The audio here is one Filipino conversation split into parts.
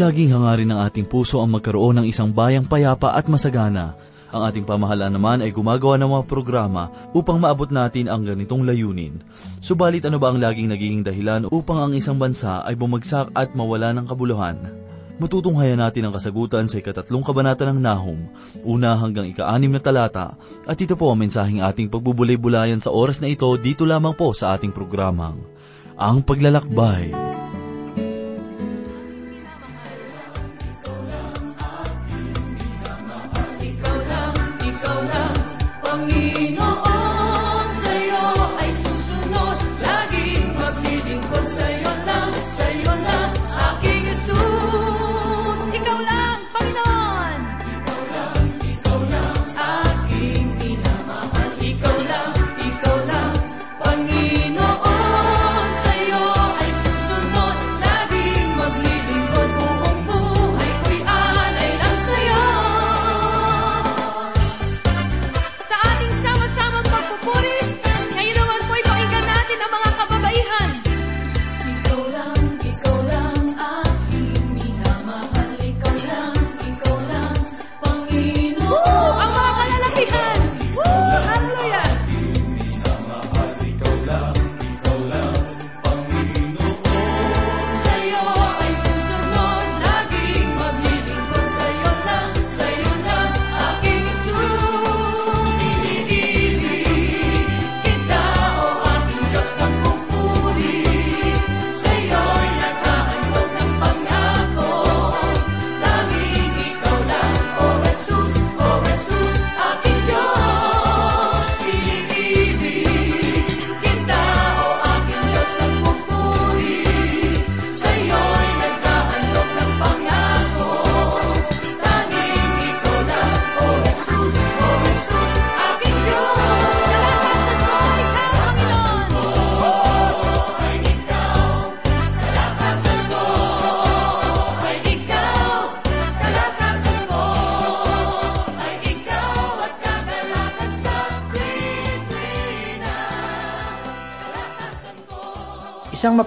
Laging hangarin ng ating puso ang magkaroon ng isang bayang payapa at masagana. Ang ating pamahalaan naman ay gumagawa ng mga programa upang maabot natin ang ganitong layunin. Subalit ano ba ang laging nagiging dahilan upang ang isang bansa ay bumagsak at mawala ng kabuluhan? Matutunghayan natin ang kasagutan sa ikatatlong kabanata ng Nahum, una hanggang ika-anim na talata, at ito po ang mensaheng ating pagbubulay-bulayan sa oras na ito dito lamang po sa ating programang, Ang Paglalakbay. Panginoon,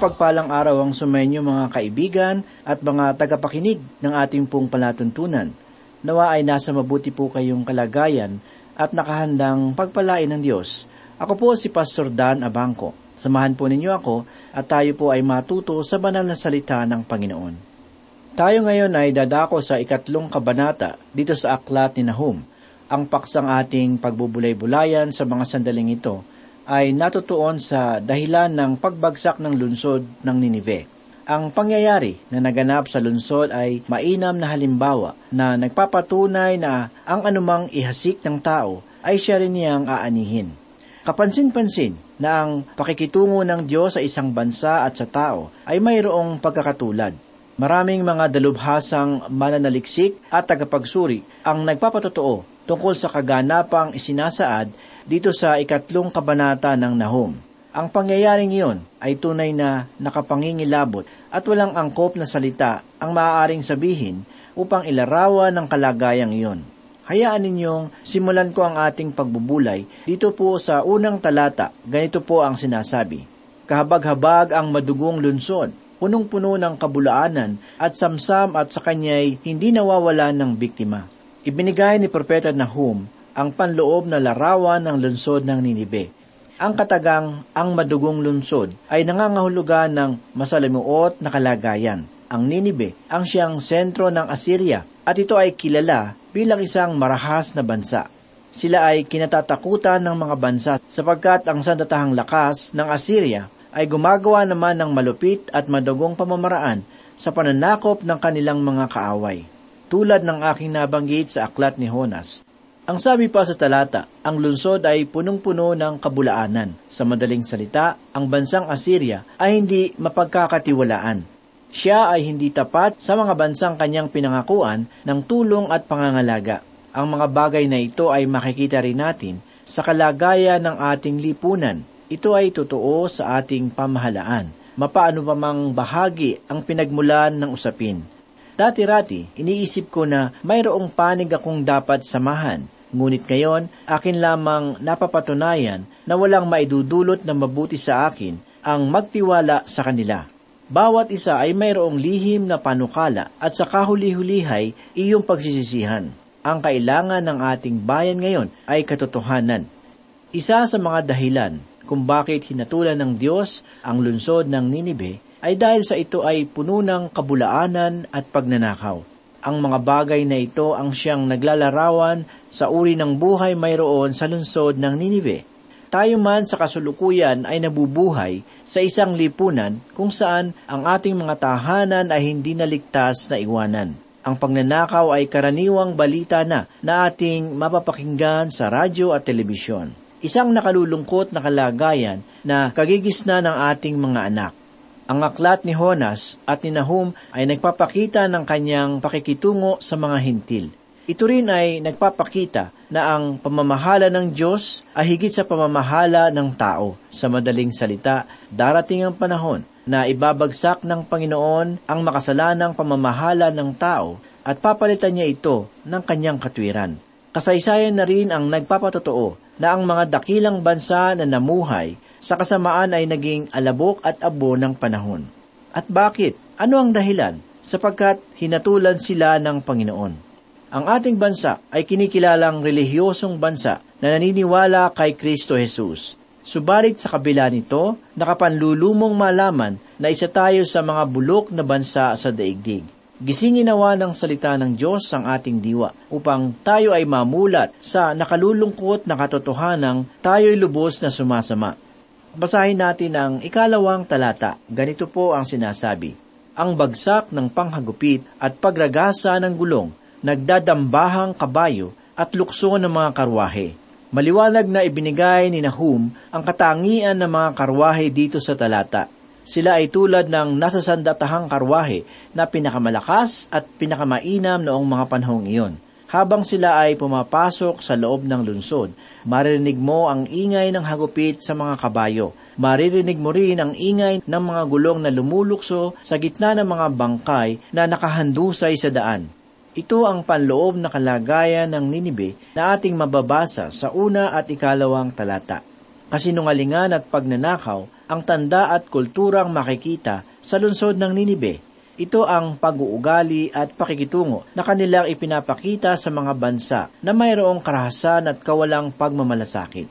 mapagpalang araw ang sumainyo mga kaibigan at mga tagapakinig ng ating pong palatuntunan. Nawa ay nasa mabuti po kayong kalagayan at nakahandang pagpalain ng Diyos. Ako po si Pastor Dan Abangco. Samahan po ninyo ako at tayo po ay matuto sa banal na salita ng Panginoon. Tayo ngayon ay dadako sa ikatlong kabanata dito sa aklat ni Nahum. Ang paksang ating pagbubulay-bulayan sa mga sandaling ito ay natutuon sa dahilan ng pagbagsak ng lungsod ng Ninive. Ang pangyayari na naganap sa lungsod ay mainam na halimbawa na nagpapatunay na ang anumang ihasik ng tao ay siya rin niyang aanihin. Kapansin-pansin na ang pakikitungo ng Diyos sa isang bansa at sa tao ay mayroong pagkakatulad. Maraming mga dalubhasang mananaliksik at tagapagsuri ang nagpapatotoo tungkol sa kaganapang isinasaad dito sa ikatlong kabanata ng Nahum. Ang pangyayaring iyon ay tunay na nakapangingilabot at walang angkop na salita ang maaaring sabihin upang ilarawan ng kalagayang iyon. Hayaan ninyong simulan ko ang ating pagbubulay dito po sa unang talata. Ganito po ang sinasabi. Kahabag-habag ang madugong lunsod, punong-puno ng kabulaanan at samsam at sa kanya'y hindi nawawala ng biktima. Ibinigay ni Propeta Nahum ang panloob na larawan ng lunsod ng Ninibe. Ang katagang ang madugong lunsod ay nangangahulugan ng masalimuot na kalagayan. Ang Ninibe ang siyang sentro ng Assyria at ito ay kilala bilang isang marahas na bansa. Sila ay kinatatakutan ng mga bansa sapagkat ang sandatahang lakas ng Assyria ay gumagawa naman ng malupit at madugong pamamaraan sa pananakop ng kanilang mga kaaway. Tulad ng aking nabanggit sa aklat ni Honas, ang sabi pa sa talata, ang lungsod ay punong-puno ng kabulaanan. Sa madaling salita, ang bansang Assyria ay hindi mapagkakatiwalaan. Siya ay hindi tapat sa mga bansang kanyang pinangakuan ng tulong at pangangalaga. Ang mga bagay na ito ay makikita rin natin sa kalagayan ng ating lipunan. Ito ay totoo sa ating pamahalaan. Mapaano pa mang bahagi ang pinagmulan ng usapin. Dati-rati, iniisip ko na mayroong panig akong dapat samahan. Ngunit ngayon, akin lamang napapatunayan na walang maidudulot na mabuti sa akin ang magtiwala sa kanila. bawat isa ay mayroong lihim na panukala at sa kahuli-hulihay iyong pagsisisihan. Ang kailangan ng ating bayan ngayon ay katotohanan. Isa sa mga dahilan kung bakit hinatulan ng Diyos ang lunsod ng Ninibe ay dahil sa ito ay puno ng kabulaanan at pagnanakaw. Ang mga bagay na ito ang siyang naglalarawan sa uri ng buhay mayroon sa lunsod ng Ninibe. Tayo man sa kasulukuyan ay nabubuhay sa isang lipunan kung saan ang ating mga tahanan ay hindi naligtas na iwanan. Ang pagnanakaw ay karaniwang balita na na ating mapapakinggan sa radyo at telebisyon. Isang nakalulungkot na kalagayan na kagigisna ng ating mga anak. Ang aklat ni Honas at ni Nahum ay nagpapakita ng kanyang pakikitungo sa mga hintil. Ito rin ay nagpapakita na ang pamamahala ng Diyos ay higit sa pamamahala ng tao. Sa madaling salita, darating ang panahon na ibabagsak ng Panginoon ang makasalanang pamamahala ng tao at papalitan niya ito ng kanyang katwiran. Kasaysayan na rin ang nagpapatotoo na ang mga dakilang bansa na namuhay sa kasamaan ay naging alabok at abo ng panahon. At bakit? Ano ang dahilan? Sapagkat hinatulan sila ng Panginoon. Ang ating bansa ay kinikilalang relihiyosong bansa na naniniwala kay Kristo Jesus. Subalit sa kabila nito, nakapanlulumong malaman na isa tayo sa mga bulok na bansa sa daigdig. Gisingin nawa ng salita ng Diyos ang ating diwa upang tayo ay mamulat sa nakalulungkot na katotohanang tayo'y lubos na sumasama. Basahin natin ang ikalawang talata. Ganito po ang sinasabi. Ang bagsak ng panghagupit at pagragasa ng gulong, nagdadambahang kabayo at lukso ng mga karwahe. Maliwanag na ibinigay ni Nahum ang katangian ng mga karwahe dito sa talata. Sila ay tulad ng nasasandatahang karwahe na pinakamalakas at pinakamainam noong mga panahong iyon. Habang sila ay pumapasok sa loob ng lunsod, maririnig mo ang ingay ng hagupit sa mga kabayo. Maririnig mo rin ang ingay ng mga gulong na lumulukso sa gitna ng mga bangkay na nakahandusay sa daan. Ito ang panloob na kalagayan ng Ninibe na ating mababasa sa una at ikalawang talata. Kasinungalingan at pagnanakaw ang tanda at kulturang makikita sa lunsod ng Ninibe. Ito ang pag-uugali at pakikitungo na kanilang ipinapakita sa mga bansa na mayroong karahasan at kawalang pagmamalasakit.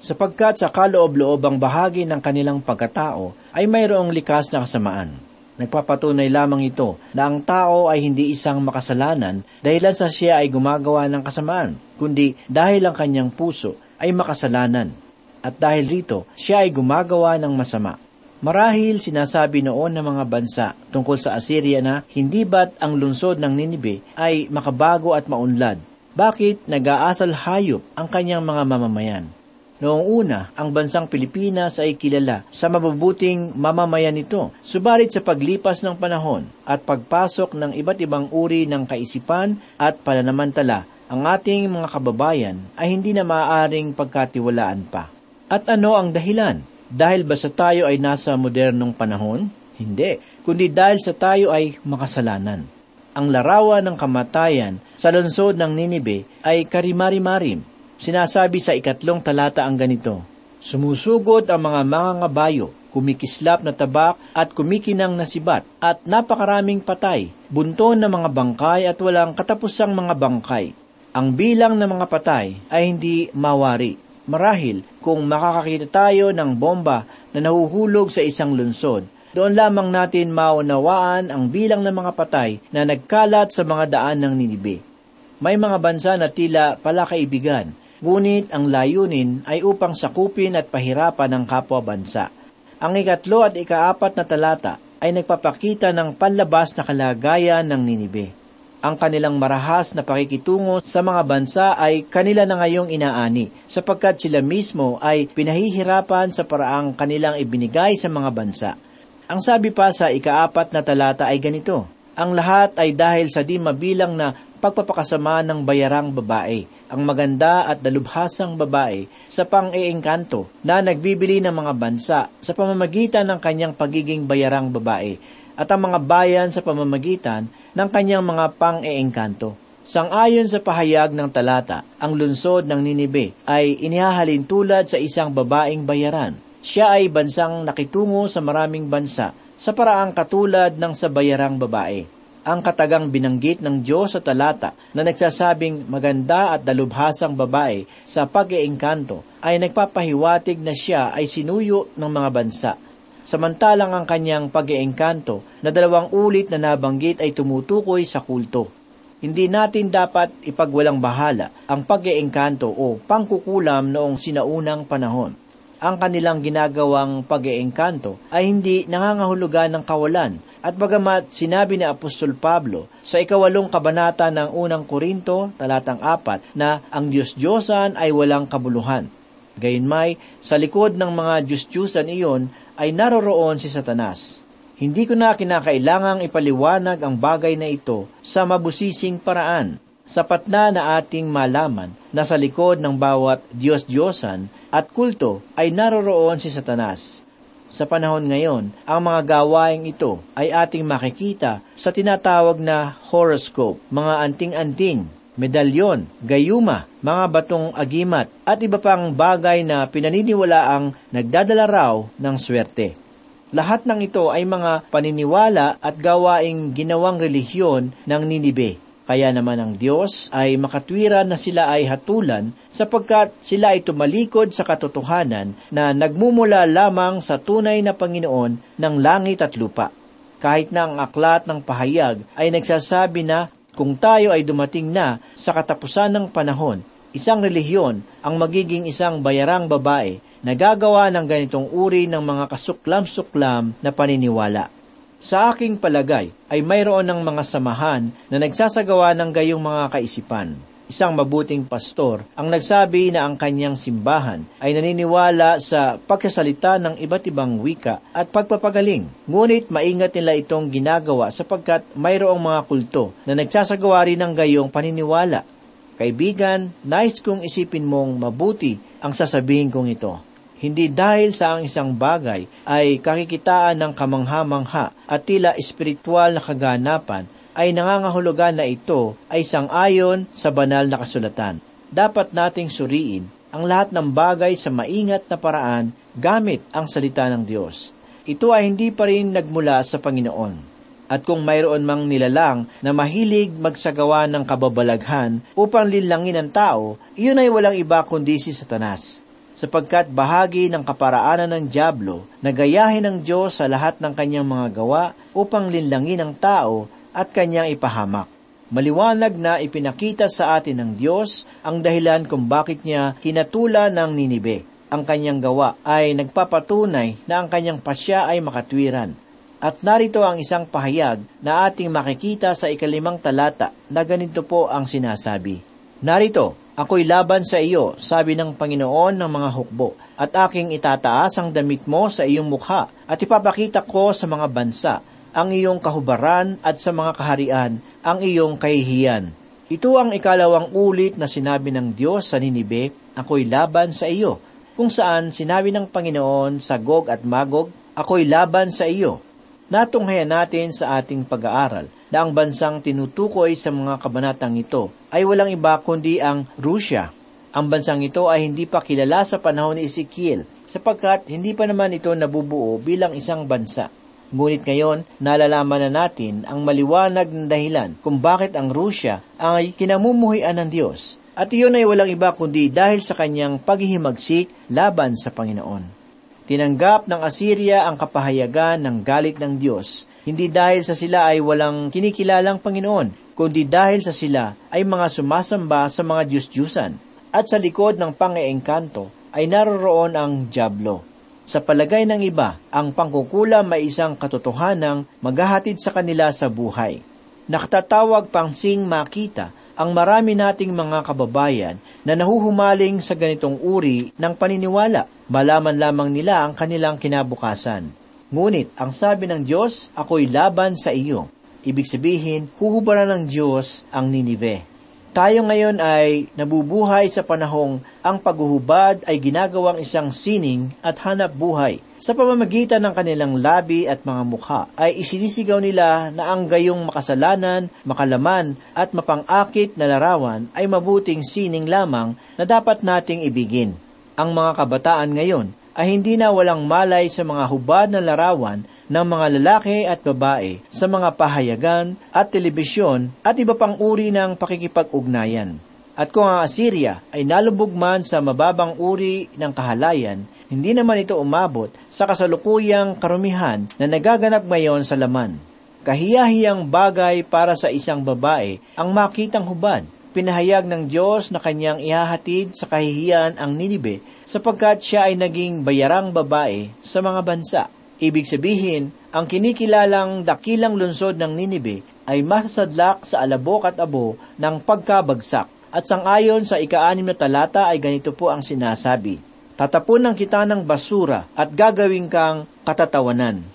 Sapagkat sa kaloob-loobang bahagi ng kanilang pagkatao ay mayroong likas na kasamaan. Nagpapatunay lamang ito na ang tao ay hindi isang makasalanan dahilan sa siya ay gumagawa ng kasamaan, kundi dahil ang kanyang puso ay makasalanan. At dahil rito, siya ay gumagawa ng masama. Marahil sinasabi noon ng mga bansa tungkol sa Assyria na hindi ba't ang lungsod ng Ninibe ay makabago at maunlad? Bakit nag-aasal hayop ang kanyang mga mamamayan? Noong una, ang bansang Pilipinas ay kilala sa mabubuting mamamayan nito. Subalit sa paglipas ng panahon at pagpasok ng iba't ibang uri ng kaisipan at pananamantala, ang ating mga kababayan ay hindi na maaaring pagkatiwalaan pa. At ano ang dahilan? Dahil ba sa tayo ay nasa modernong panahon? Hindi, kundi dahil sa tayo ay makasalanan. Ang larawan ng kamatayan sa lungsod ng Ninibe ay karimari-marim Sinasabi sa ikatlong talata ang ganito, Sumusugod ang mga mangangabayo, kumikislap na tabak at kumikinang na sibat, at napakaraming patay, bunton na mga bangkay at walang katapusang mga bangkay. Ang bilang ng mga patay ay hindi mawari. Marahil, kung makakakita tayo ng bomba na nahuhulog sa isang lunsod, doon lamang natin maunawaan ang bilang ng mga patay na nagkalat sa mga daan ng Ninibe. May mga bansa na tila pala kaibigan, ngunit ang layunin ay upang sakupin at pahirapan ang kapwa bansa. Ang ikatlo at ikaapat na talata ay nagpapakita ng panlabas na kalagayan ng Ninibe. Ang kanilang marahas na pakikitungo sa mga bansa ay kanila na ngayong inaani, sapagkat sila mismo ay pinahihirapan sa paraang kanilang ibinigay sa mga bansa. Ang sabi pa sa ikaapat na talata ay ganito, Ang lahat ay dahil sa di mabilang na pagpapakasama ng bayarang babae, ang maganda at dalubhasang babae sa pang-iengkanto na nagbibili ng mga bansa sa pamamagitan ng kanyang pagiging bayarang babae at ang mga bayan sa pamamagitan ng kanyang mga pang-iengkanto. Sang-ayon sa pahayag ng talata, ang lunsod ng Ninibe ay inihahalin tulad sa isang babaeng bayaran. Siya ay bansang nakitungo sa maraming bansa sa paraang katulad ng sa bayarang babae. Ang katagang binanggit ng Diyos sa talata na nagsasabing maganda at dalubhasang babae sa pag-iengkanto ay nagpapahiwatig na siya ay sinuyo ng mga bansa. Samantalang ang kanyang pag-iengkanto na dalawang ulit na nabanggit ay tumutukoy sa kulto. Hindi natin dapat ipagwalang bahala ang pag-iengkanto o pangkukulam noong sinaunang panahon. Ang kanilang ginagawang pag-iengkanto ay hindi nangangahulugan ng kawalan at bagamat sinabi ni Apostol Pablo sa ikawalong kabanata ng unang Korinto, talatang apat, na ang Diyos-Diyosan ay walang kabuluhan. Gayunmay, sa likod ng mga Diyos-Diyosan iyon ay naroroon si Satanas. Hindi ko na kinakailangang ipaliwanag ang bagay na ito sa mabusising paraan. Sapat na na ating malaman na sa likod ng bawat Diyos-Diyosan at kulto ay naroroon si Satanas sa panahon ngayon, ang mga gawaing ito ay ating makikita sa tinatawag na horoscope, mga anting-anting, medalyon, gayuma, mga batong agimat, at iba pang bagay na pinaniniwala ang nagdadala raw ng swerte. Lahat ng ito ay mga paniniwala at gawaing ginawang relihiyon ng Ninibe kaya naman ang Diyos ay makatwiran na sila ay hatulan sapagkat sila ay tumalikod sa katotohanan na nagmumula lamang sa tunay na Panginoon ng langit at lupa. Kahit na ang aklat ng pahayag ay nagsasabi na kung tayo ay dumating na sa katapusan ng panahon, isang relihiyon ang magiging isang bayarang babae na gagawa ng ganitong uri ng mga kasuklam-suklam na paniniwala. Sa aking palagay ay mayroon ng mga samahan na nagsasagawa ng gayong mga kaisipan. Isang mabuting pastor ang nagsabi na ang kanyang simbahan ay naniniwala sa pagkasalita ng iba't ibang wika at pagpapagaling. Ngunit maingat nila itong ginagawa sapagkat mayroong mga kulto na nagsasagawa rin ng gayong paniniwala. Kaibigan, nais kong isipin mong mabuti ang sasabihin kong ito hindi dahil sa ang isang bagay ay kakikitaan ng kamangha-mangha at tila espiritual na kaganapan, ay nangangahulugan na ito ay sang-ayon sa banal na kasulatan. Dapat nating suriin ang lahat ng bagay sa maingat na paraan gamit ang salita ng Diyos. Ito ay hindi pa rin nagmula sa Panginoon. At kung mayroon mang nilalang na mahilig magsagawa ng kababalaghan upang linlangin ang tao, iyon ay walang iba kundi si Satanas sapagkat bahagi ng kaparaanan ng Diablo na gayahin ng Diyos sa lahat ng kanyang mga gawa upang linlangin ang tao at kanyang ipahamak. Maliwanag na ipinakita sa atin ng Diyos ang dahilan kung bakit niya hinatula ng Ninibe. Ang kanyang gawa ay nagpapatunay na ang kanyang pasya ay makatwiran. At narito ang isang pahayag na ating makikita sa ikalimang talata na ganito po ang sinasabi. Narito, Ako'y laban sa iyo, sabi ng Panginoon ng mga hukbo, at aking itataas ang damit mo sa iyong mukha, at ipapakita ko sa mga bansa ang iyong kahubaran at sa mga kaharian ang iyong kahihiyan. Ito ang ikalawang ulit na sinabi ng Diyos sa Ninibe, ako'y laban sa iyo, kung saan sinabi ng Panginoon sa Gog at Magog, ako'y laban sa iyo. Natunghayan natin sa ating pag-aaral na ang bansang tinutukoy sa mga kabanatang ito ay walang iba kundi ang Rusya. Ang bansang ito ay hindi pa kilala sa panahon ni Ezekiel sapagkat hindi pa naman ito nabubuo bilang isang bansa. Ngunit ngayon, nalalaman na natin ang maliwanag na dahilan kung bakit ang Rusya ay kinamumuhian ng Diyos. At iyon ay walang iba kundi dahil sa kanyang paghihimagsik laban sa Panginoon. Tinanggap ng Assyria ang kapahayagan ng galit ng Diyos hindi dahil sa sila ay walang kinikilalang Panginoon, kundi dahil sa sila ay mga sumasamba sa mga Diyos-Diyusan. At sa likod ng pangeengkanto ay naroroon ang Diablo. Sa palagay ng iba, ang pangkukulam ay isang katotohanang maghahatid sa kanila sa buhay. Nakatatawag pang sing makita ang marami nating mga kababayan na nahuhumaling sa ganitong uri ng paniniwala. Malaman lamang nila ang kanilang kinabukasan. Ngunit, ang sabi ng Diyos, ako'y laban sa iyo. Ibig sabihin, huhubaran ng Diyos ang Ninive. Tayo ngayon ay nabubuhay sa panahong ang paghuhubad ay ginagawang isang sining at hanap buhay. Sa pamamagitan ng kanilang labi at mga mukha ay isinisigaw nila na ang gayong makasalanan, makalaman at mapangakit na larawan ay mabuting sining lamang na dapat nating ibigin. Ang mga kabataan ngayon ay hindi na walang malay sa mga hubad na larawan ng mga lalaki at babae sa mga pahayagan at telebisyon at iba pang uri ng pakikipag-ugnayan. At kung ang Assyria ay nalubog man sa mababang uri ng kahalayan, hindi naman ito umabot sa kasalukuyang karumihan na nagaganap ngayon sa laman. Kahiyahiyang bagay para sa isang babae ang makitang hubad. Pinahayag ng Diyos na kanyang ihahatid sa kahihiyan ang Ninibe sapagkat siya ay naging bayarang babae sa mga bansa. Ibig sabihin, ang kinikilalang dakilang lungsod ng Ninibe ay masasadlak sa alabok at abo ng pagkabagsak. At sangayon sa ika-anim na talata ay ganito po ang sinasabi, Tatapunan kita ng basura at gagawin kang katatawanan.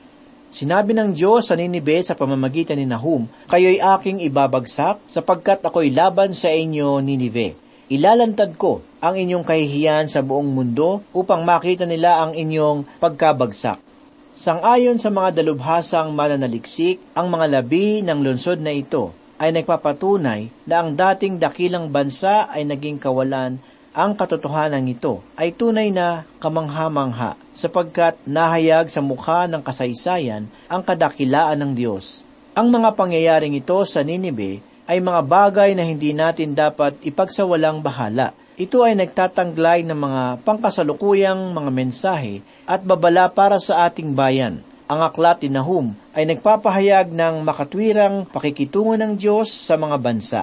Sinabi ng Diyos sa Ninibe sa pamamagitan ni Nahum, Kayo'y aking ibabagsak sapagkat ako'y laban sa inyo, Ninive. Ilalantad ko ang inyong kahihiyan sa buong mundo upang makita nila ang inyong pagkabagsak. Sangayon sa mga dalubhasang mananaliksik, ang mga labi ng lungsod na ito ay nagpapatunay na ang dating dakilang bansa ay naging kawalan ang katotohanan ito ay tunay na kamangha-mangha sapagkat nahayag sa mukha ng kasaysayan ang kadakilaan ng Diyos. Ang mga pangyayaring ito sa Ninibe ay mga bagay na hindi natin dapat ipagsawalang bahala. Ito ay nagtatanglay ng mga pangkasalukuyang mga mensahe at babala para sa ating bayan. Ang aklat ni Nahum ay nagpapahayag ng makatwirang pakikitungo ng Diyos sa mga bansa.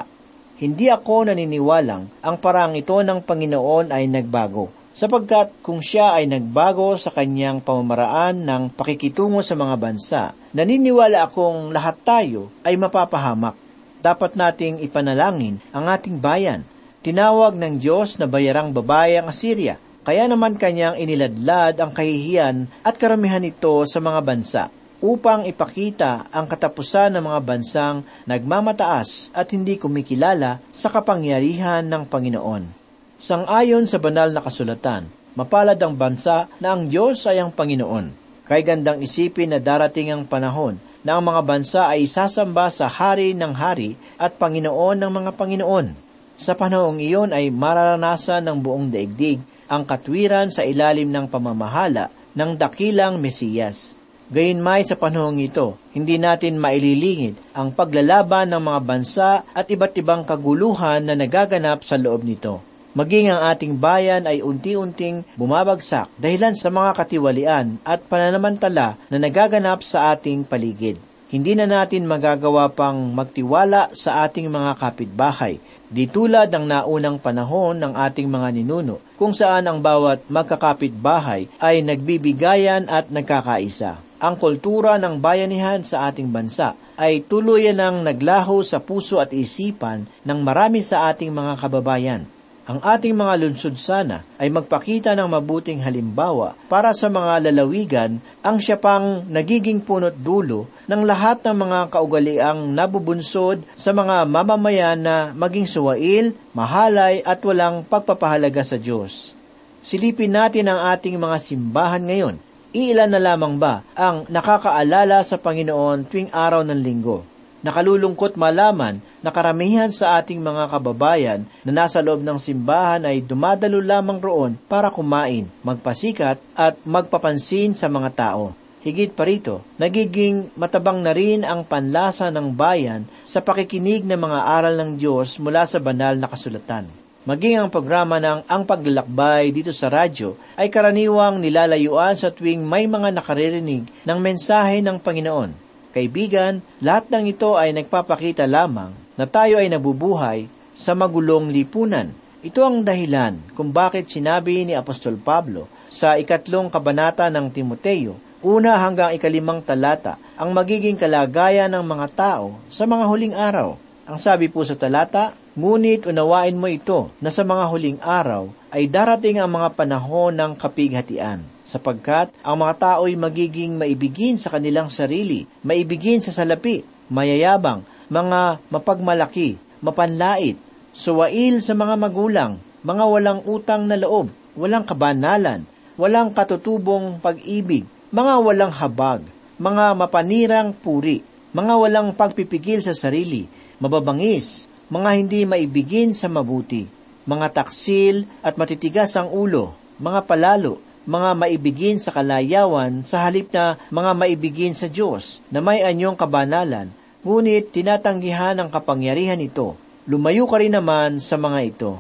Hindi ako naniniwalang ang parang ito ng Panginoon ay nagbago, sapagkat kung siya ay nagbago sa kanyang pamamaraan ng pakikitungo sa mga bansa, naniniwala akong lahat tayo ay mapapahamak. Dapat nating ipanalangin ang ating bayan. Tinawag ng Diyos na bayarang babae ang Assyria, kaya naman kanyang iniladlad ang kahihiyan at karamihan nito sa mga bansa upang ipakita ang katapusan ng mga bansang nagmamataas at hindi kumikilala sa kapangyarihan ng Panginoon. Sangayon sa banal na kasulatan, mapalad ang bansa na ang Diyos ay ang Panginoon. Kay gandang isipin na darating ang panahon na ang mga bansa ay isasamba sa hari ng hari at Panginoon ng mga Panginoon. Sa panahong iyon ay mararanasan ng buong daigdig ang katwiran sa ilalim ng pamamahala ng dakilang Mesiyas. Gayunmay sa panahong ito, hindi natin maililingid ang paglalaban ng mga bansa at iba't ibang kaguluhan na nagaganap sa loob nito. Maging ang ating bayan ay unti-unting bumabagsak dahilan sa mga katiwalian at pananamantala na nagaganap sa ating paligid. Hindi na natin magagawa pang magtiwala sa ating mga kapitbahay, di tulad ng naunang panahon ng ating mga ninuno, kung saan ang bawat magkakapitbahay ay nagbibigayan at nagkakaisa ang kultura ng bayanihan sa ating bansa ay tuluyan ng naglaho sa puso at isipan ng marami sa ating mga kababayan. Ang ating mga lunsod sana ay magpakita ng mabuting halimbawa para sa mga lalawigan ang siya pang nagiging punot dulo ng lahat ng mga kaugaliang nabubunsod sa mga mamamayan na maging suwail, mahalay at walang pagpapahalaga sa Diyos. Silipin natin ang ating mga simbahan ngayon Iilan na lamang ba ang nakakaalala sa Panginoon tuwing araw ng linggo? Nakalulungkot malaman na karamihan sa ating mga kababayan na nasa loob ng simbahan ay dumadalo lamang roon para kumain, magpasikat at magpapansin sa mga tao. Higit pa rito, nagiging matabang na rin ang panlasa ng bayan sa pakikinig ng mga aral ng Diyos mula sa banal na kasulatan maging ang programa ng Ang Paglalakbay dito sa radyo ay karaniwang nilalayuan sa tuwing may mga nakaririnig ng mensahe ng Panginoon. Kaibigan, lahat ng ito ay nagpapakita lamang na tayo ay nabubuhay sa magulong lipunan. Ito ang dahilan kung bakit sinabi ni Apostol Pablo sa ikatlong kabanata ng Timoteo, una hanggang ikalimang talata, ang magiging kalagayan ng mga tao sa mga huling araw. Ang sabi po sa talata, Ngunit unawain mo ito na sa mga huling araw ay darating ang mga panahon ng kapighatian, sapagkat ang mga tao'y magiging maibigin sa kanilang sarili, maibigin sa salapi, mayayabang, mga mapagmalaki, mapanlait, suwail sa mga magulang, mga walang utang na loob, walang kabanalan, walang katutubong pag-ibig, mga walang habag, mga mapanirang puri, mga walang pagpipigil sa sarili, mababangis, mga hindi maibigin sa mabuti, mga taksil at matitigas ang ulo, mga palalo, mga maibigin sa kalayawan sa halip na mga maibigin sa Diyos na may anyong kabanalan, ngunit tinatanggihan ang kapangyarihan ito. Lumayo ka rin naman sa mga ito.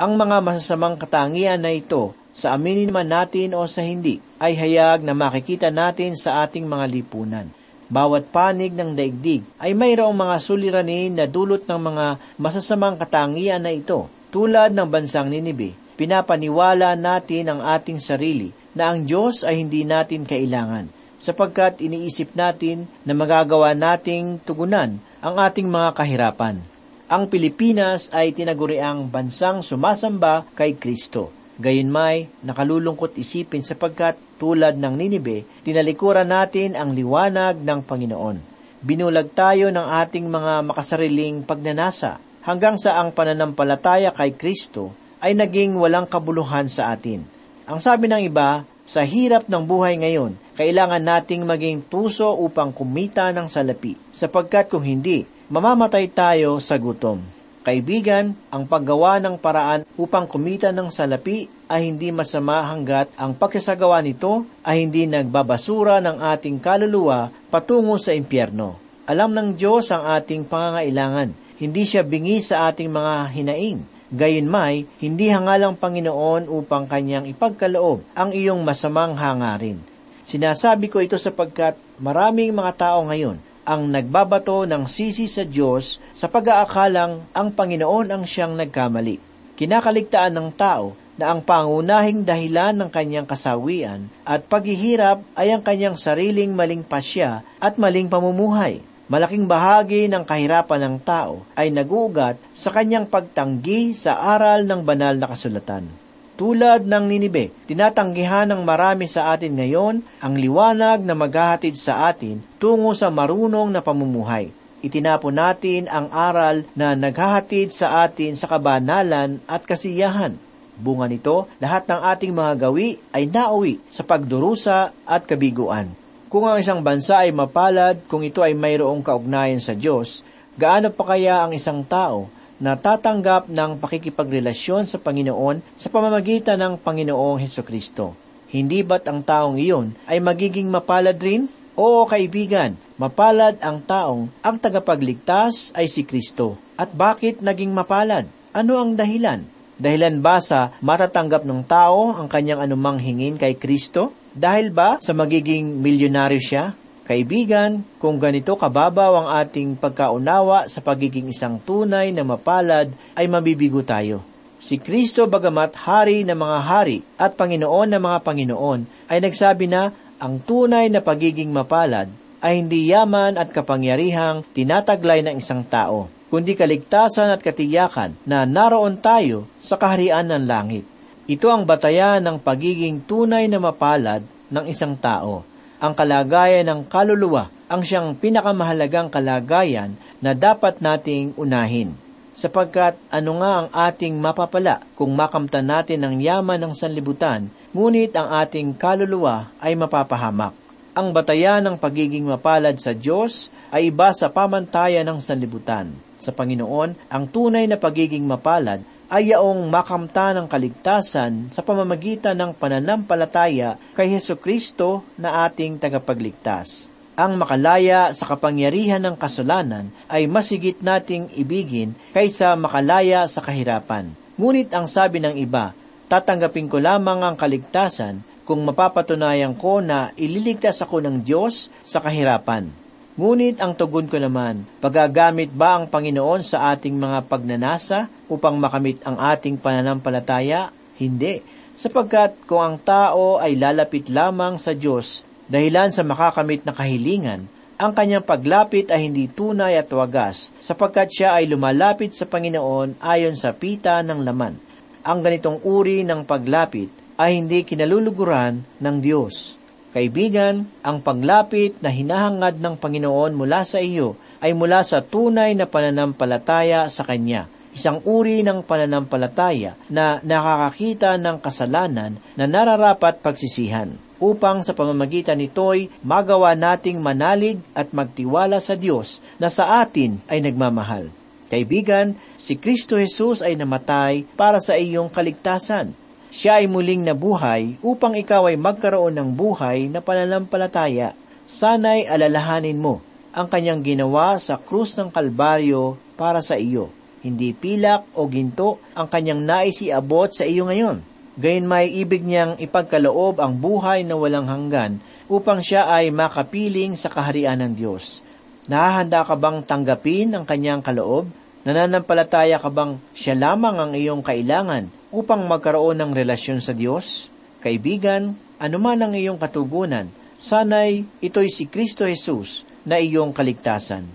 Ang mga masasamang katangian na ito, sa aminin man natin o sa hindi, ay hayag na makikita natin sa ating mga lipunan. Bawat panig ng daigdig ay mayroong mga suliranin na dulot ng mga masasamang katangian na ito. Tulad ng bansang Ninibe, pinapaniwala natin ang ating sarili na ang Diyos ay hindi natin kailangan, sapagkat iniisip natin na magagawa nating tugunan ang ating mga kahirapan. Ang Pilipinas ay tinaguriang bansang sumasamba kay Kristo. Gayunmay, nakalulungkot isipin sapagkat tulad ng Ninibe, tinalikuran natin ang liwanag ng Panginoon. Binulag tayo ng ating mga makasariling pagnanasa hanggang sa ang pananampalataya kay Kristo ay naging walang kabuluhan sa atin. Ang sabi ng iba, sa hirap ng buhay ngayon, kailangan nating maging tuso upang kumita ng salapi, sapagkat kung hindi, mamamatay tayo sa gutom. Kaibigan, ang paggawa ng paraan upang kumita ng salapi ay hindi masama hanggat ang pagsasagawa nito ay hindi nagbabasura ng ating kaluluwa patungo sa impyerno. Alam ng Diyos ang ating pangangailangan. Hindi siya bingi sa ating mga hinaing. Gayunmay, hindi hangalang Panginoon upang kanyang ipagkaloob ang iyong masamang hangarin. Sinasabi ko ito sapagkat maraming mga tao ngayon ang nagbabato ng sisi sa Diyos sa pag-aakalang ang Panginoon ang siyang nagkamali. Kinakaligtaan ng tao na ang pangunahing dahilan ng kanyang kasawian at paghihirap ay ang kanyang sariling maling pasya at maling pamumuhay. Malaking bahagi ng kahirapan ng tao ay naguugat sa kanyang pagtanggi sa aral ng banal na kasulatan. Tulad ng Ninibe, tinatanggihan ng marami sa atin ngayon ang liwanag na maghahatid sa atin tungo sa marunong na pamumuhay. Itinapon natin ang aral na naghahatid sa atin sa kabanalan at kasiyahan. Bunga nito, lahat ng ating mga gawi ay nauwi sa pagdurusa at kabiguan. Kung ang isang bansa ay mapalad, kung ito ay mayroong kaugnayan sa Diyos, gaano pa kaya ang isang tao na tatanggap ng pakikipagrelasyon sa Panginoon sa pamamagitan ng Panginoong Heso Kristo. Hindi ba't ang taong iyon ay magiging mapalad rin? Oo, kaibigan, mapalad ang taong ang tagapagligtas ay si Kristo. At bakit naging mapalad? Ano ang dahilan? Dahilan ba sa matatanggap ng tao ang kanyang anumang hingin kay Kristo? Dahil ba sa magiging milyonaryo siya? Kaibigan, kung ganito kababaw ang ating pagkaunawa sa pagiging isang tunay na mapalad, ay mabibigo tayo. Si Kristo bagamat hari ng mga hari at Panginoon ng mga Panginoon ay nagsabi na ang tunay na pagiging mapalad ay hindi yaman at kapangyarihang tinataglay ng isang tao, kundi kaligtasan at katiyakan na naroon tayo sa kaharian ng langit. Ito ang batayan ng pagiging tunay na mapalad ng isang tao ang kalagayan ng kaluluwa ang siyang pinakamahalagang kalagayan na dapat nating unahin. Sapagkat ano nga ang ating mapapala kung makamtan natin ang yaman ng sanlibutan, ngunit ang ating kaluluwa ay mapapahamak. Ang batayan ng pagiging mapalad sa Diyos ay iba sa pamantayan ng sanlibutan. Sa Panginoon, ang tunay na pagiging mapalad ay yaong makamta ng kaligtasan sa pamamagitan ng pananampalataya kay Heso Kristo na ating tagapagligtas. Ang makalaya sa kapangyarihan ng kasalanan ay masigit nating ibigin kaysa makalaya sa kahirapan. Ngunit ang sabi ng iba, tatanggapin ko lamang ang kaligtasan kung mapapatunayan ko na ililigtas ako ng Diyos sa kahirapan. Ngunit ang tugon ko naman, pagagamit ba ang Panginoon sa ating mga pagnanasa upang makamit ang ating pananampalataya? Hindi, sapagkat kung ang tao ay lalapit lamang sa Diyos dahilan sa makakamit na kahilingan, ang kanyang paglapit ay hindi tunay at wagas, sapagkat siya ay lumalapit sa Panginoon ayon sa pita ng laman. Ang ganitong uri ng paglapit ay hindi kinaluluguran ng Diyos. Kaibigan, ang paglapit na hinahangad ng Panginoon mula sa iyo ay mula sa tunay na pananampalataya sa Kanya. Isang uri ng pananampalataya na nakakakita ng kasalanan na nararapat pagsisihan upang sa pamamagitan nito'y magawa nating manalig at magtiwala sa Diyos na sa atin ay nagmamahal. Kaibigan, si Kristo Jesus ay namatay para sa iyong kaligtasan siya ay muling nabuhay upang ikaw ay magkaroon ng buhay na pananampalataya. Sana'y alalahanin mo ang kanyang ginawa sa krus ng Kalbaryo para sa iyo. Hindi pilak o ginto ang kanyang nais iabot sa iyo ngayon. Gayon may ibig niyang ipagkaloob ang buhay na walang hanggan upang siya ay makapiling sa kaharian ng Diyos. Nahahanda ka bang tanggapin ang kanyang kaloob? Nananampalataya ka bang siya lamang ang iyong kailangan upang magkaroon ng relasyon sa Diyos? Kaibigan, anuman ang iyong katugunan, sanay ito'y si Kristo Jesus na iyong kaligtasan.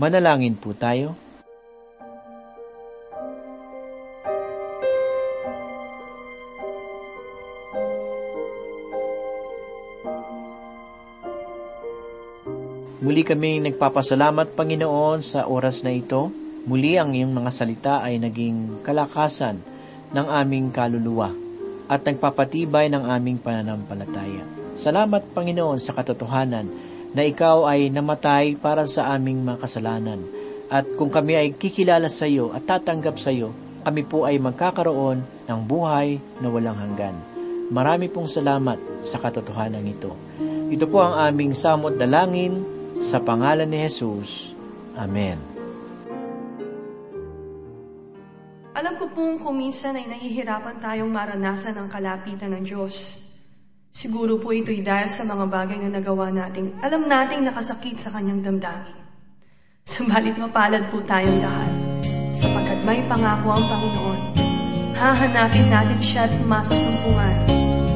Manalangin po tayo. Muli kami nagpapasalamat, Panginoon, sa oras na ito. Muli ang iyong mga salita ay naging kalakasan ng aming kaluluwa at nagpapatibay ng aming pananampalataya. Salamat, Panginoon, sa katotohanan na ikaw ay namatay para sa aming mga kasalanan. At kung kami ay kikilala sa iyo at tatanggap sa iyo, kami po ay magkakaroon ng buhay na walang hanggan. Marami pong salamat sa katotohanan ito. Ito po ang aming samot dalangin sa pangalan ni Jesus. Amen. Pong kung minsan ay nahihirapan tayong maranasan ang kalapitan ng Diyos. Siguro po ito'y dahil sa mga bagay na nagawa nating alam nating nakasakit sa kanyang damdamin. Subalit mapalad po tayong lahat, sapagkat may pangako ang Panginoon. Hahanapin natin siya at masusumpungan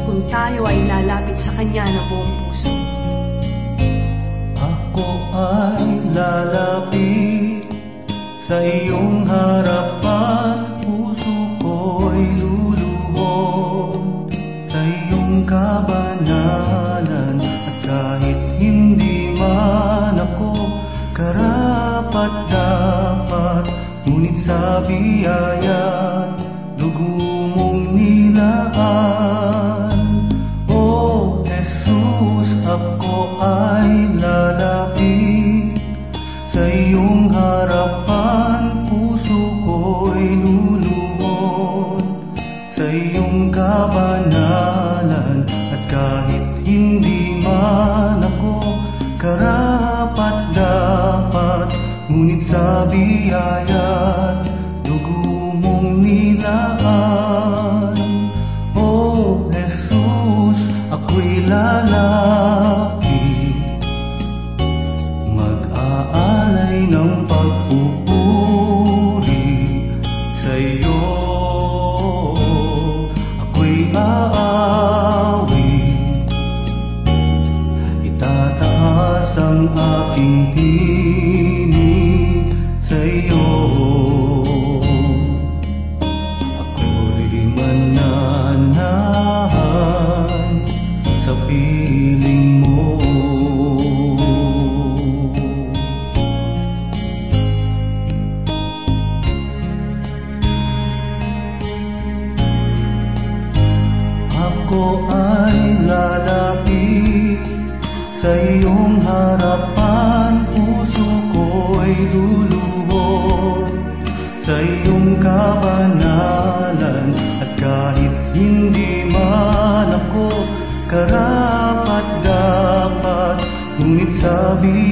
kung tayo ay lalapit sa Kanya na buong puso. Ako ay lalapit sa iyong harapan biyaya dugo mong nilaan sa Ngunit